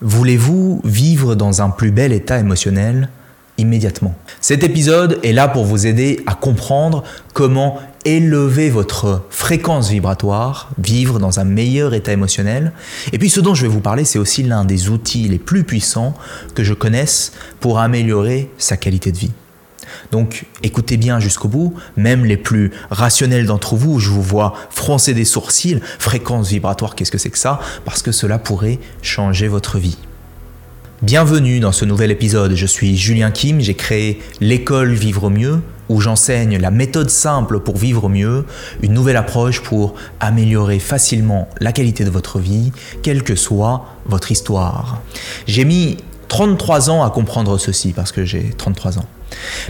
Voulez-vous vivre dans un plus bel état émotionnel immédiatement? Cet épisode est là pour vous aider à comprendre comment élever votre fréquence vibratoire, vivre dans un meilleur état émotionnel. Et puis ce dont je vais vous parler, c'est aussi l'un des outils les plus puissants que je connaisse pour améliorer sa qualité de vie. Donc écoutez bien jusqu'au bout, même les plus rationnels d'entre vous, je vous vois froncer des sourcils, fréquence vibratoire, qu'est-ce que c'est que ça? Parce que cela pourrait changer votre vie. Bienvenue dans ce nouvel épisode, je suis Julien Kim, j'ai créé l'école Vivre mieux où j'enseigne la méthode simple pour vivre mieux, une nouvelle approche pour améliorer facilement la qualité de votre vie, quelle que soit votre histoire. J'ai mis 33 ans à comprendre ceci parce que j'ai 33 ans.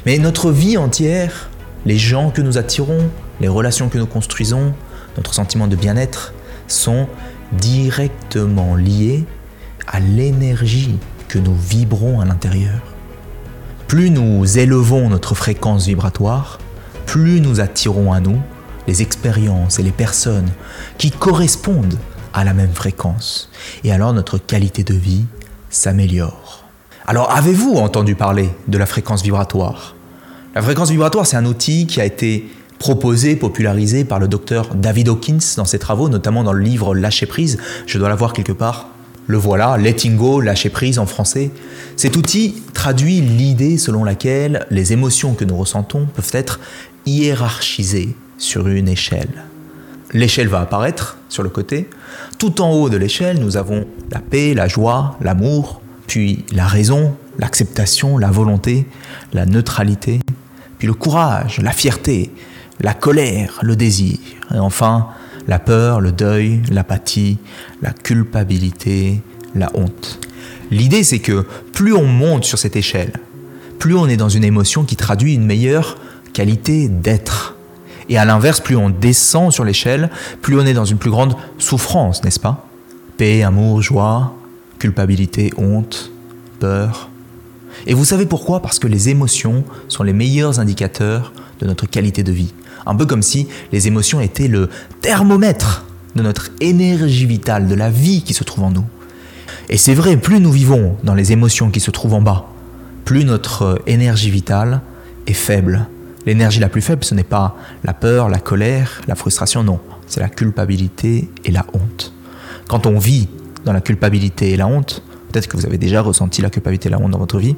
Mais notre vie entière, les gens que nous attirons, les relations que nous construisons, notre sentiment de bien-être sont directement liés à l'énergie que nous vibrons à l'intérieur. Plus nous élevons notre fréquence vibratoire, plus nous attirons à nous les expériences et les personnes qui correspondent à la même fréquence. Et alors notre qualité de vie s'améliore. Alors avez-vous entendu parler de la fréquence vibratoire? La fréquence vibratoire, c'est un outil qui a été proposé, popularisé par le docteur David Hawkins dans ses travaux, notamment dans le livre Lâcher prise. Je dois l'avoir quelque part. Le voilà, letting go, lâcher prise en français. Cet outil traduit l'idée selon laquelle les émotions que nous ressentons peuvent être hiérarchisées sur une échelle. L'échelle va apparaître sur le côté. Tout en haut de l'échelle, nous avons la paix, la joie, l'amour, puis la raison, l'acceptation, la volonté, la neutralité, puis le courage, la fierté, la colère, le désir, et enfin la peur, le deuil, l'apathie, la culpabilité, la honte. L'idée, c'est que plus on monte sur cette échelle, plus on est dans une émotion qui traduit une meilleure qualité d'être. Et à l'inverse, plus on descend sur l'échelle, plus on est dans une plus grande souffrance, n'est-ce pas? Paix, amour, joie, culpabilité, honte, peur. Et vous savez pourquoi? Parce que les émotions sont les meilleurs indicateurs de notre qualité de vie. Un peu comme si les émotions étaient le thermomètre de notre énergie vitale, de la vie qui se trouve en nous. Et c'est vrai, plus nous vivons dans les émotions qui se trouvent en bas, plus notre énergie vitale est faible. L'énergie la plus faible, ce n'est pas la peur, la colère, la frustration, non, c'est la culpabilité et la honte. Quand on vit dans la culpabilité et la honte, peut-être que vous avez déjà ressenti la culpabilité et la honte dans votre vie,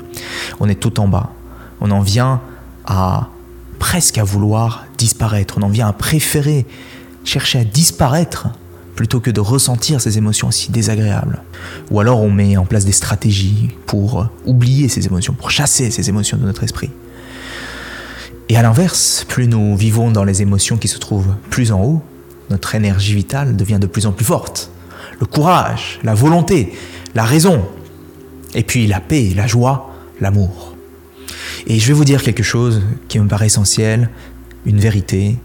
on est tout en bas. On en vient à presque à vouloir disparaître. On en vient à préférer chercher à disparaître plutôt que de ressentir ces émotions si désagréables. Ou alors on met en place des stratégies pour oublier ces émotions, pour chasser ces émotions de notre esprit. Et à l'inverse, plus nous vivons dans les émotions qui se trouvent plus en haut, notre énergie vitale devient de plus en plus forte. Le courage, la volonté, la raison, et puis la paix, la joie, l'amour. Et je vais vous dire quelque chose qui me paraît essentiel, une vérité.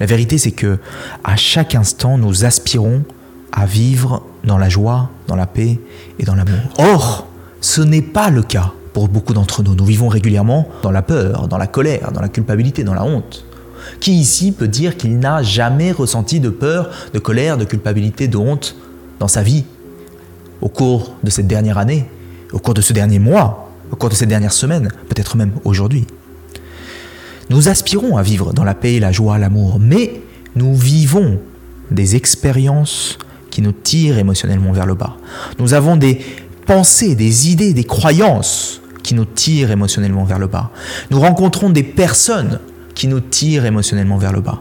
La vérité, c'est que à chaque instant, nous aspirons à vivre dans la joie, dans la paix et dans l'amour. Or, ce n'est pas le cas pour beaucoup d'entre nous. Nous vivons régulièrement dans la peur, dans la colère, dans la culpabilité, dans la honte. Qui ici peut dire qu'il n'a jamais ressenti de peur, de colère, de culpabilité, de honte dans sa vie au cours de cette dernière année, au cours de ce dernier mois au cours de ces dernières semaines, peut-être même aujourd'hui. Nous aspirons à vivre dans la paix, la joie, l'amour, mais nous vivons des expériences qui nous tirent émotionnellement vers le bas. Nous avons des pensées, des idées, des croyances qui nous tirent émotionnellement vers le bas. Nous rencontrons des personnes qui nous tirent émotionnellement vers le bas.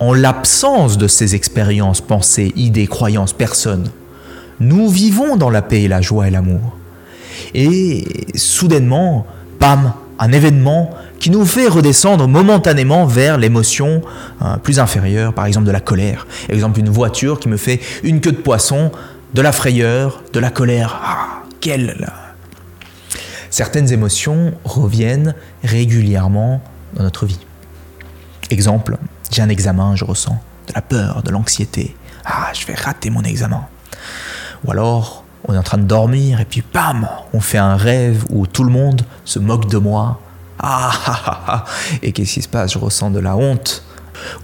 En l'absence de ces expériences, pensées, idées, croyances, personnes, nous vivons dans la paix, la joie et l'amour. Et soudainement, bam, un événement qui nous fait redescendre momentanément vers l'émotion hein, plus inférieure, par exemple de la colère. Par exemple, une voiture qui me fait une queue de poisson, de la frayeur, de la colère. Ah, quelle Certaines émotions reviennent régulièrement dans notre vie. Exemple, j'ai un examen, je ressens de la peur, de l'anxiété. Ah, je vais rater mon examen. Ou alors, on est en train de dormir et puis bam, on fait un rêve où tout le monde se moque de moi. Ah, ah, ah, ah. Et qu'est-ce qui se passe? Je ressens de la honte.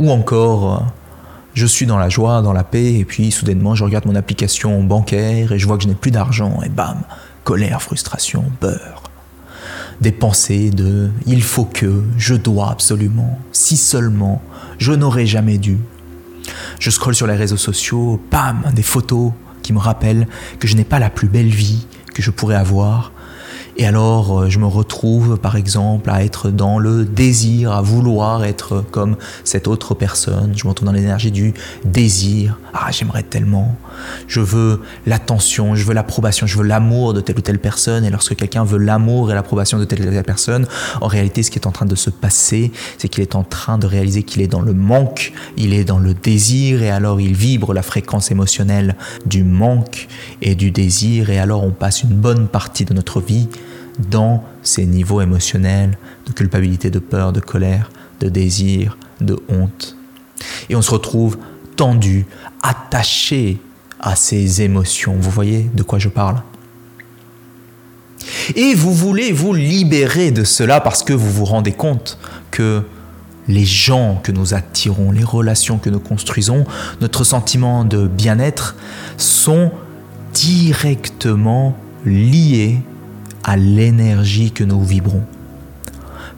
Ou encore, je suis dans la joie, dans la paix, et puis soudainement je regarde mon application bancaire et je vois que je n'ai plus d'argent, et bam, colère, frustration, beurre. Des pensées de il faut que, je dois absolument, si seulement, je n'aurais jamais dû. Je scrolle sur les réseaux sociaux, bam, des photos qui me rappellent que je n'ai pas la plus belle vie que je pourrais avoir, et alors, euh, je me retrouve, par exemple, à être dans le désir, à vouloir être comme cette autre personne. Je me dans l'énergie du désir. Ah, j'aimerais tellement. Je veux l'attention, je veux l'approbation, je veux l'amour de telle ou telle personne. Et lorsque quelqu'un veut l'amour et l'approbation de telle ou telle personne, en réalité, ce qui est en train de se passer, c'est qu'il est en train de réaliser qu'il est dans le manque, il est dans le désir, et alors il vibre la fréquence émotionnelle du manque et du désir, et alors on passe une bonne partie de notre vie dans ces niveaux émotionnels de culpabilité, de peur, de colère, de désir, de honte. Et on se retrouve tendu, attaché à ces émotions. Vous voyez de quoi je parle? Et vous voulez vous libérer de cela parce que vous vous rendez compte que les gens que nous attirons, les relations que nous construisons, notre sentiment de bien-être sont directement liés à l'énergie que nous vibrons.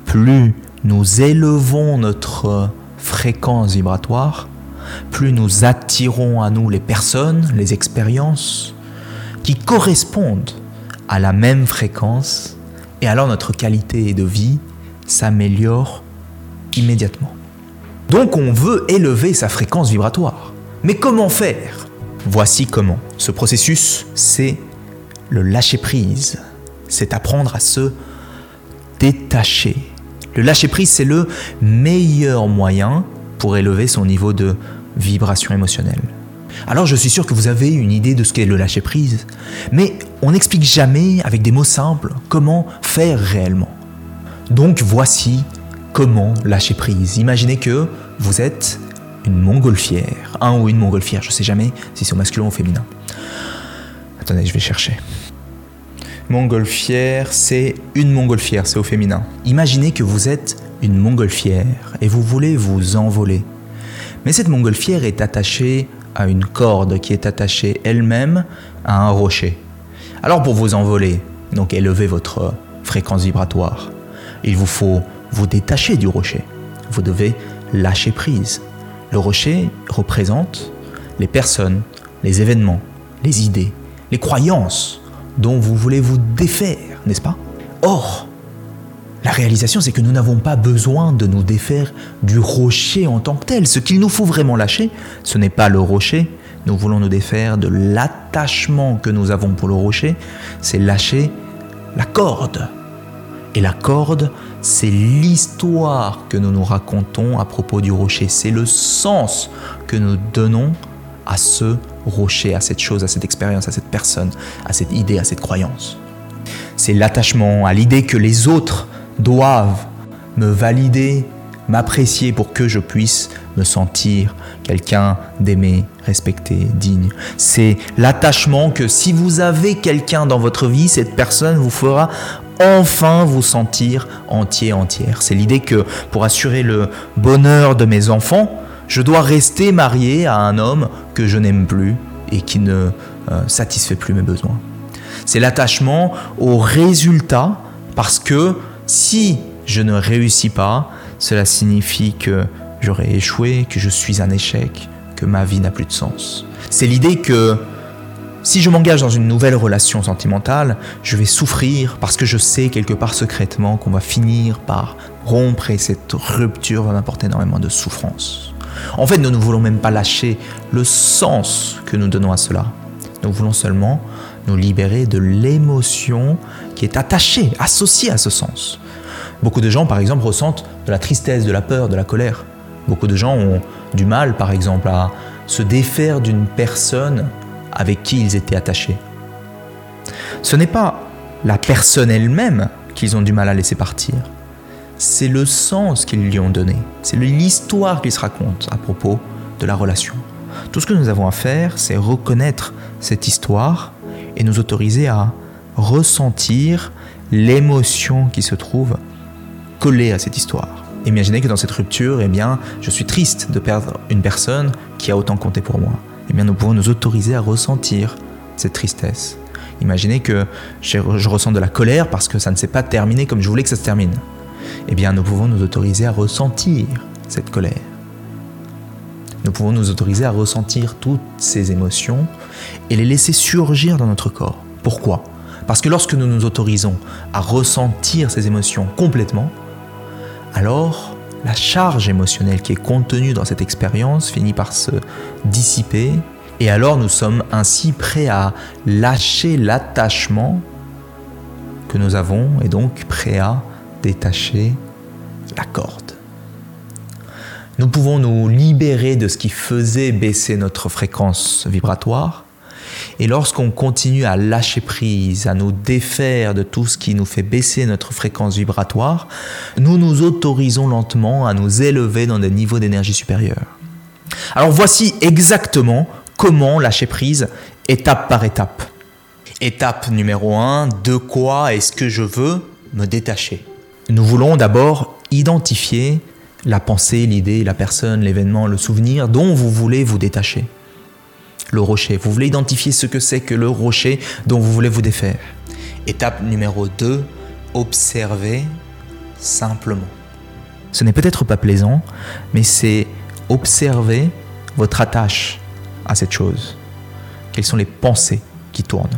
Plus nous élevons notre fréquence vibratoire, plus nous attirons à nous les personnes, les expériences qui correspondent à la même fréquence et alors notre qualité de vie s'améliore immédiatement. Donc on veut élever sa fréquence vibratoire. Mais comment faire? Voici comment. Ce processus, c'est le lâcher-prise c'est apprendre à se détacher. Le lâcher-prise, c'est le meilleur moyen pour élever son niveau de vibration émotionnelle. Alors je suis sûr que vous avez une idée de ce qu'est le lâcher-prise, mais on n'explique jamais avec des mots simples comment faire réellement. Donc voici comment lâcher prise. Imaginez que vous êtes une montgolfière, un ou une montgolfière, je ne sais jamais si c'est masculin ou féminin. Attendez, je vais chercher. Montgolfière, c'est une montgolfière, c'est au féminin. Imaginez que vous êtes une montgolfière et vous voulez vous envoler. Mais cette montgolfière est attachée à une corde qui est attachée elle-même à un rocher. Alors pour vous envoler, donc élever votre fréquence vibratoire, il vous faut vous détacher du rocher. Vous devez lâcher prise. Le rocher représente les personnes, les événements, les idées, les croyances dont vous voulez vous défaire, n'est-ce pas? Or, la réalisation, c'est que nous n'avons pas besoin de nous défaire du rocher en tant que tel. Ce qu'il nous faut vraiment lâcher, ce n'est pas le rocher. Nous voulons nous défaire de l'attachement que nous avons pour le rocher. C'est lâcher la corde. Et la corde, c'est l'histoire que nous nous racontons à propos du rocher. C'est le sens que nous donnons à ce rocher, à cette chose, à cette expérience, à cette personne, à cette idée, à cette croyance. C'est l'attachement à l'idée que les autres doivent me valider, m'apprécier pour que je puisse me sentir quelqu'un d'aimé, respecté, digne. C'est l'attachement que si vous avez quelqu'un dans votre vie, cette personne vous fera enfin vous sentir entier, entière. C'est l'idée que pour assurer le bonheur de mes enfants, je dois rester marié à un homme que je n'aime plus et qui ne euh, satisfait plus mes besoins. C'est l'attachement au résultat parce que si je ne réussis pas, cela signifie que j'aurai échoué, que je suis un échec, que ma vie n'a plus de sens. C'est l'idée que si je m'engage dans une nouvelle relation sentimentale, je vais souffrir parce que je sais quelque part secrètement qu'on va finir par rompre et cette rupture va m'apporter énormément de souffrance. En fait, nous ne voulons même pas lâcher le sens que nous donnons à cela. Nous voulons seulement nous libérer de l'émotion qui est attachée, associée à ce sens. Beaucoup de gens, par exemple, ressentent de la tristesse, de la peur, de la colère. Beaucoup de gens ont du mal, par exemple, à se défaire d'une personne avec qui ils étaient attachés. Ce n'est pas la personne elle-même qu'ils ont du mal à laisser partir, c'est le sens qu'ils lui ont donné, c'est l'histoire qu'ils se racontent à propos de la relation. Tout ce que nous avons à faire, c'est reconnaître cette histoire et nous autoriser à ressentir l'émotion qui se trouve collée à cette histoire. Imaginez que dans cette rupture, eh bien, je suis triste de perdre une personne qui a autant compté pour moi. Eh bien, nous pouvons nous autoriser à ressentir cette tristesse. Imaginez que je, ressens de la colère parce que ça ne s'est pas terminé comme je voulais que ça se termine. Eh bien, nous pouvons nous autoriser à ressentir cette colère. Nous pouvons nous autoriser à ressentir toutes ces émotions et les laisser surgir dans notre corps. Pourquoi? Parce que lorsque nous nous autorisons à ressentir ces émotions complètement, alors la charge émotionnelle qui est contenue dans cette expérience finit par se dissiper et alors nous sommes ainsi prêts à lâcher l'attachement que nous avons et donc prêts à détacher la corde. Nous pouvons nous libérer de ce qui faisait baisser notre fréquence vibratoire et lorsqu'on continue à lâcher prise, à nous défaire de tout ce qui nous fait baisser notre fréquence vibratoire, nous nous autorisons lentement à nous élever dans des niveaux d'énergie supérieurs. Alors voici exactement comment lâcher prise étape par étape. Étape numéro 1, de quoi est-ce que je veux me détacher? Nous voulons d'abord identifier la pensée, l'idée, la personne, l'événement, le souvenir dont vous voulez vous détacher le rocher. Vous voulez identifier ce que c'est que le rocher dont vous voulez vous défaire. Étape numéro 2, observer simplement. Ce n'est peut-être pas plaisant, mais c'est observer votre attache à cette chose. Quelles sont les pensées qui tournent?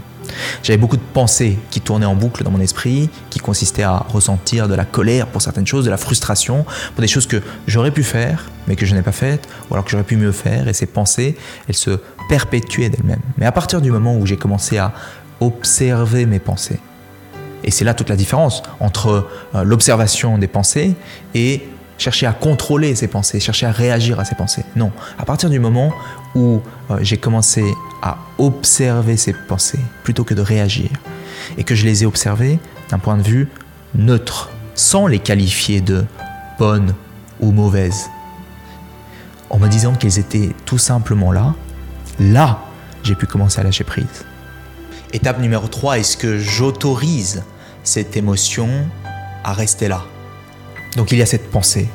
J'avais beaucoup de pensées qui tournaient en boucle dans mon esprit, qui consistaient à ressentir de la colère pour certaines choses, de la frustration pour des choses que j'aurais pu faire, mais que je n'ai pas faites, ou alors que j'aurais pu mieux faire. Et ces pensées, elles se perpétuaient d'elles-mêmes. Mais à partir du moment où j'ai commencé à observer mes pensées, et c'est là toute la différence entre euh, l'observation des pensées et chercher à contrôler ses pensées, chercher à réagir à ses pensées. Non, à partir du moment où j'ai commencé à observer ces pensées plutôt que de réagir, et que je les ai observées d'un point de vue neutre, sans les qualifier de bonnes ou mauvaises, en me disant qu'elles étaient tout simplement là, là, j'ai pu commencer à lâcher prise. Étape numéro 3, est-ce que j'autorise cette émotion à rester là? Donc il y a cette pensée,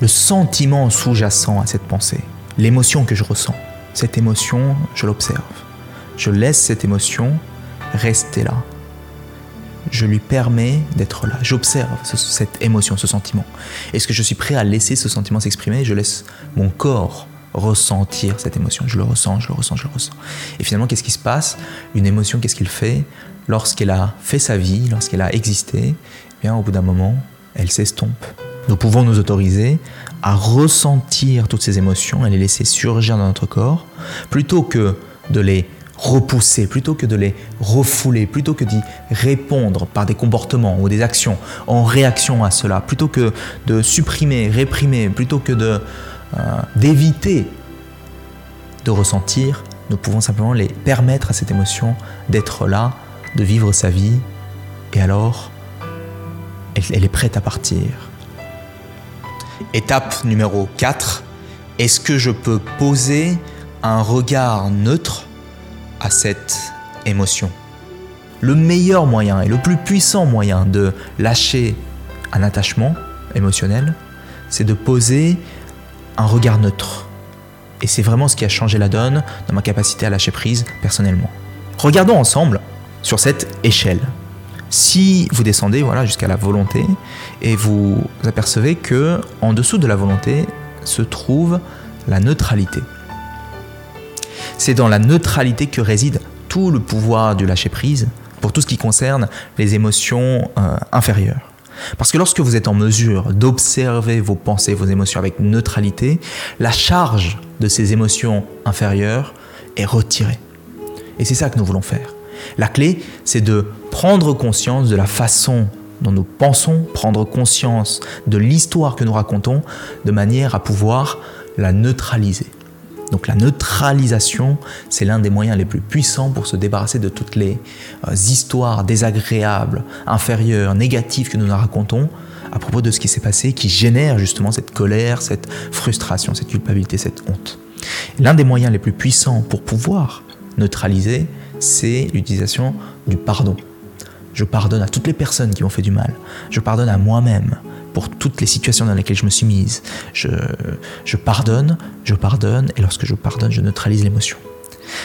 le sentiment sous-jacent à cette pensée, l'émotion que je ressens. Cette émotion, je l'observe. Je laisse cette émotion rester là. Je lui permets d'être là. J'observe cette émotion, ce sentiment. Est-ce que je suis prêt à laisser ce sentiment s'exprimer? Je laisse mon corps ressentir cette émotion. Je le ressens, je le ressens, je le ressens. Et finalement, qu'est-ce qui se passe? Une émotion, qu'est-ce qu'il fait? Lorsqu'elle a fait sa vie, lorsqu'elle a existé, eh bien, au bout d'un moment, elle s'estompe. Nous pouvons nous autoriser à ressentir toutes ces émotions et les laisser surgir dans notre corps, plutôt que de les repousser, plutôt que de les refouler, plutôt que d'y répondre par des comportements ou des actions en réaction à cela, plutôt que de supprimer, réprimer, plutôt que euh, d'éviter de ressentir, nous pouvons simplement les permettre à cette émotion d'être là, de vivre sa vie, et alors elle est prête à partir. Étape numéro 4, est-ce que je peux poser un regard neutre à cette émotion? Le meilleur moyen et le plus puissant moyen de lâcher un attachement émotionnel, c'est de poser un regard neutre. Et c'est vraiment ce qui a changé la donne dans ma capacité à lâcher prise personnellement. Regardons ensemble sur cette échelle. Si vous descendez voilà, jusqu'à la volonté et vous apercevez que en dessous de la volonté se trouve la neutralité. C'est dans la neutralité que réside tout le pouvoir du lâcher-prise pour tout ce qui concerne les émotions euh, inférieures. Parce que lorsque vous êtes en mesure d'observer vos pensées, vos émotions avec neutralité, la charge de ces émotions inférieures est retirée. Et c'est ça que nous voulons faire. La clé, c'est de prendre conscience de la façon dont nous pensons, prendre conscience de l'histoire que nous racontons, de manière à pouvoir la neutraliser. Donc la neutralisation, c'est l'un des moyens les plus puissants pour se débarrasser de toutes les euh, histoires désagréables, inférieures, négatives que nous nous racontons à propos de ce qui s'est passé, qui génère justement cette colère, cette frustration, cette culpabilité, cette honte. L'un des moyens les plus puissants pour pouvoir neutraliser, c'est l'utilisation du pardon. Je pardonne à toutes les personnes qui m'ont fait du mal. Je pardonne à moi-même pour toutes les situations dans lesquelles je me suis mise. Je, pardonne, je pardonne, et lorsque je pardonne, je neutralise l'émotion.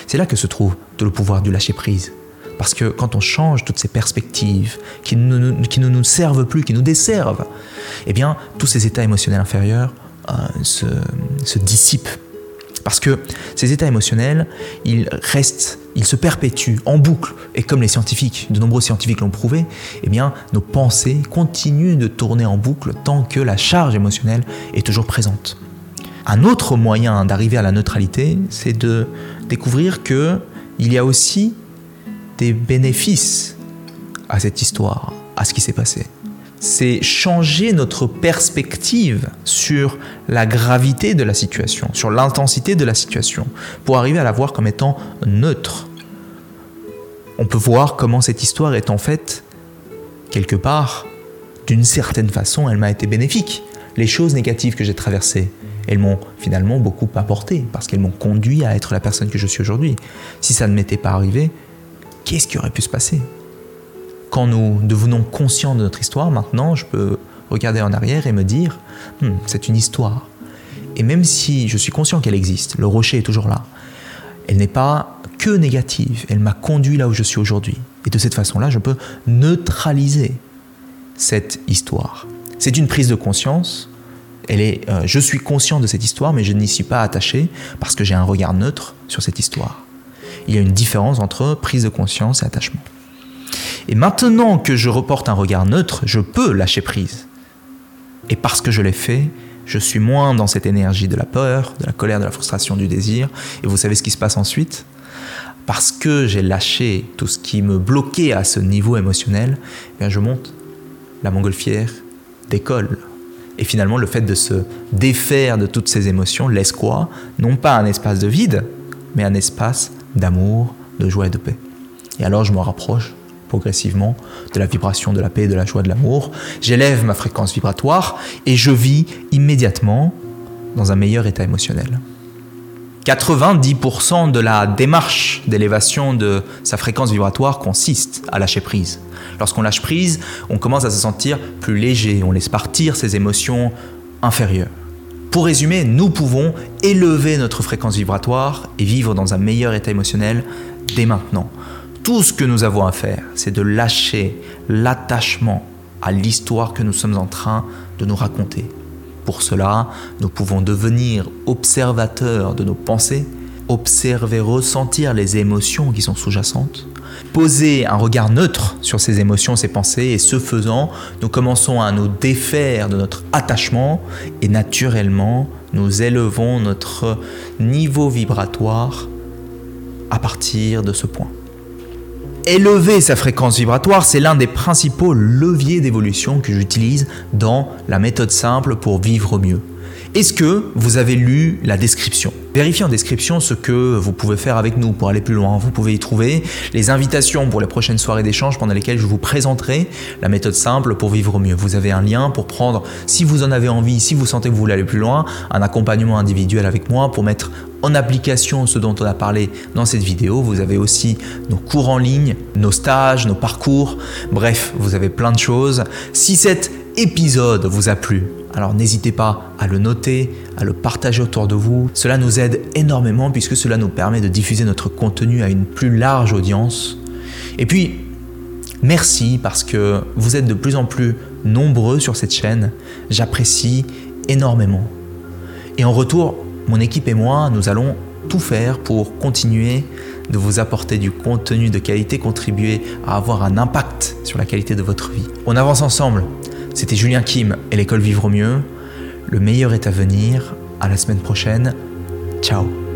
C'est là que se trouve tout le pouvoir du lâcher-prise. Parce que quand on change toutes ces perspectives qui ne, qui ne nous servent plus, qui nous desservent, eh bien, tous ces états émotionnels inférieurs euh, se, se dissipent parce que ces états émotionnels, ils restent, ils se perpétuent en boucle. Et comme les scientifiques, de nombreux scientifiques l'ont prouvé, eh nos pensées continuent de tourner en boucle tant que la charge émotionnelle est toujours présente. Un autre moyen d'arriver à la neutralité, c'est de découvrir que il y a aussi des bénéfices à cette histoire, à ce qui s'est passé c'est changer notre perspective sur la gravité de la situation, sur l'intensité de la situation, pour arriver à la voir comme étant neutre. On peut voir comment cette histoire est en fait, quelque part, d'une certaine façon, elle m'a été bénéfique. Les choses négatives que j'ai traversées, elles m'ont finalement beaucoup apporté, parce qu'elles m'ont conduit à être la personne que je suis aujourd'hui. Si ça ne m'était pas arrivé, qu'est-ce qui aurait pu se passer? Quand nous devenons conscients de notre histoire, maintenant, je peux regarder en arrière et me dire, hmm, c'est une histoire. Et même si je suis conscient qu'elle existe, le rocher est toujours là, elle n'est pas que négative, elle m'a conduit là où je suis aujourd'hui. Et de cette façon-là, je peux neutraliser cette histoire. C'est une prise de conscience. Elle est, euh, je suis conscient de cette histoire, mais je n'y suis pas attaché parce que j'ai un regard neutre sur cette histoire. Il y a une différence entre prise de conscience et attachement. Et maintenant que je reporte un regard neutre, je peux lâcher prise. Et parce que je l'ai fait, je suis moins dans cette énergie de la peur, de la colère, de la frustration, du désir. Et vous savez ce qui se passe ensuite? Parce que j'ai lâché tout ce qui me bloquait à ce niveau émotionnel, eh bien je monte. La montgolfière décolle. Et finalement, le fait de se défaire de toutes ces émotions laisse quoi Non pas un espace de vide, mais un espace d'amour, de joie et de paix. Et alors je me rapproche progressivement de la vibration de la paix, de la joie, de l'amour. J'élève ma fréquence vibratoire et je vis immédiatement dans un meilleur état émotionnel. 90% de la démarche d'élévation de sa fréquence vibratoire consiste à lâcher prise. Lorsqu'on lâche prise, on commence à se sentir plus léger, on laisse partir ses émotions inférieures. Pour résumer, nous pouvons élever notre fréquence vibratoire et vivre dans un meilleur état émotionnel dès maintenant. Tout ce que nous avons à faire, c'est de lâcher l'attachement à l'histoire que nous sommes en train de nous raconter. Pour cela, nous pouvons devenir observateurs de nos pensées, observer, ressentir les émotions qui sont sous-jacentes, poser un regard neutre sur ces émotions, ces pensées, et ce faisant, nous commençons à nous défaire de notre attachement et naturellement, nous élevons notre niveau vibratoire à partir de ce point. Élever sa fréquence vibratoire, c'est l'un des principaux leviers d'évolution que j'utilise dans la méthode simple pour vivre mieux. Est-ce que vous avez lu la description? Vérifiez en description ce que vous pouvez faire avec nous pour aller plus loin. Vous pouvez y trouver les invitations pour les prochaines soirées d'échange pendant lesquelles je vous présenterai la méthode simple pour vivre mieux. Vous avez un lien pour prendre, si vous en avez envie, si vous sentez que vous voulez aller plus loin, un accompagnement individuel avec moi pour mettre en application ce dont on a parlé dans cette vidéo. Vous avez aussi nos cours en ligne, nos stages, nos parcours. Bref, vous avez plein de choses. Si cet épisode vous a plu, alors n'hésitez pas à le noter, à le partager autour de vous. Cela nous aide énormément puisque cela nous permet de diffuser notre contenu à une plus large audience. Et puis, merci parce que vous êtes de plus en plus nombreux sur cette chaîne. J'apprécie énormément. Et en retour, mon équipe et moi, nous allons tout faire pour continuer de vous apporter du contenu de qualité, contribuer à avoir un impact sur la qualité de votre vie. On avance ensemble. C'était Julien Kim et l'école Vivre mieux. Le meilleur est à venir. À la semaine prochaine. Ciao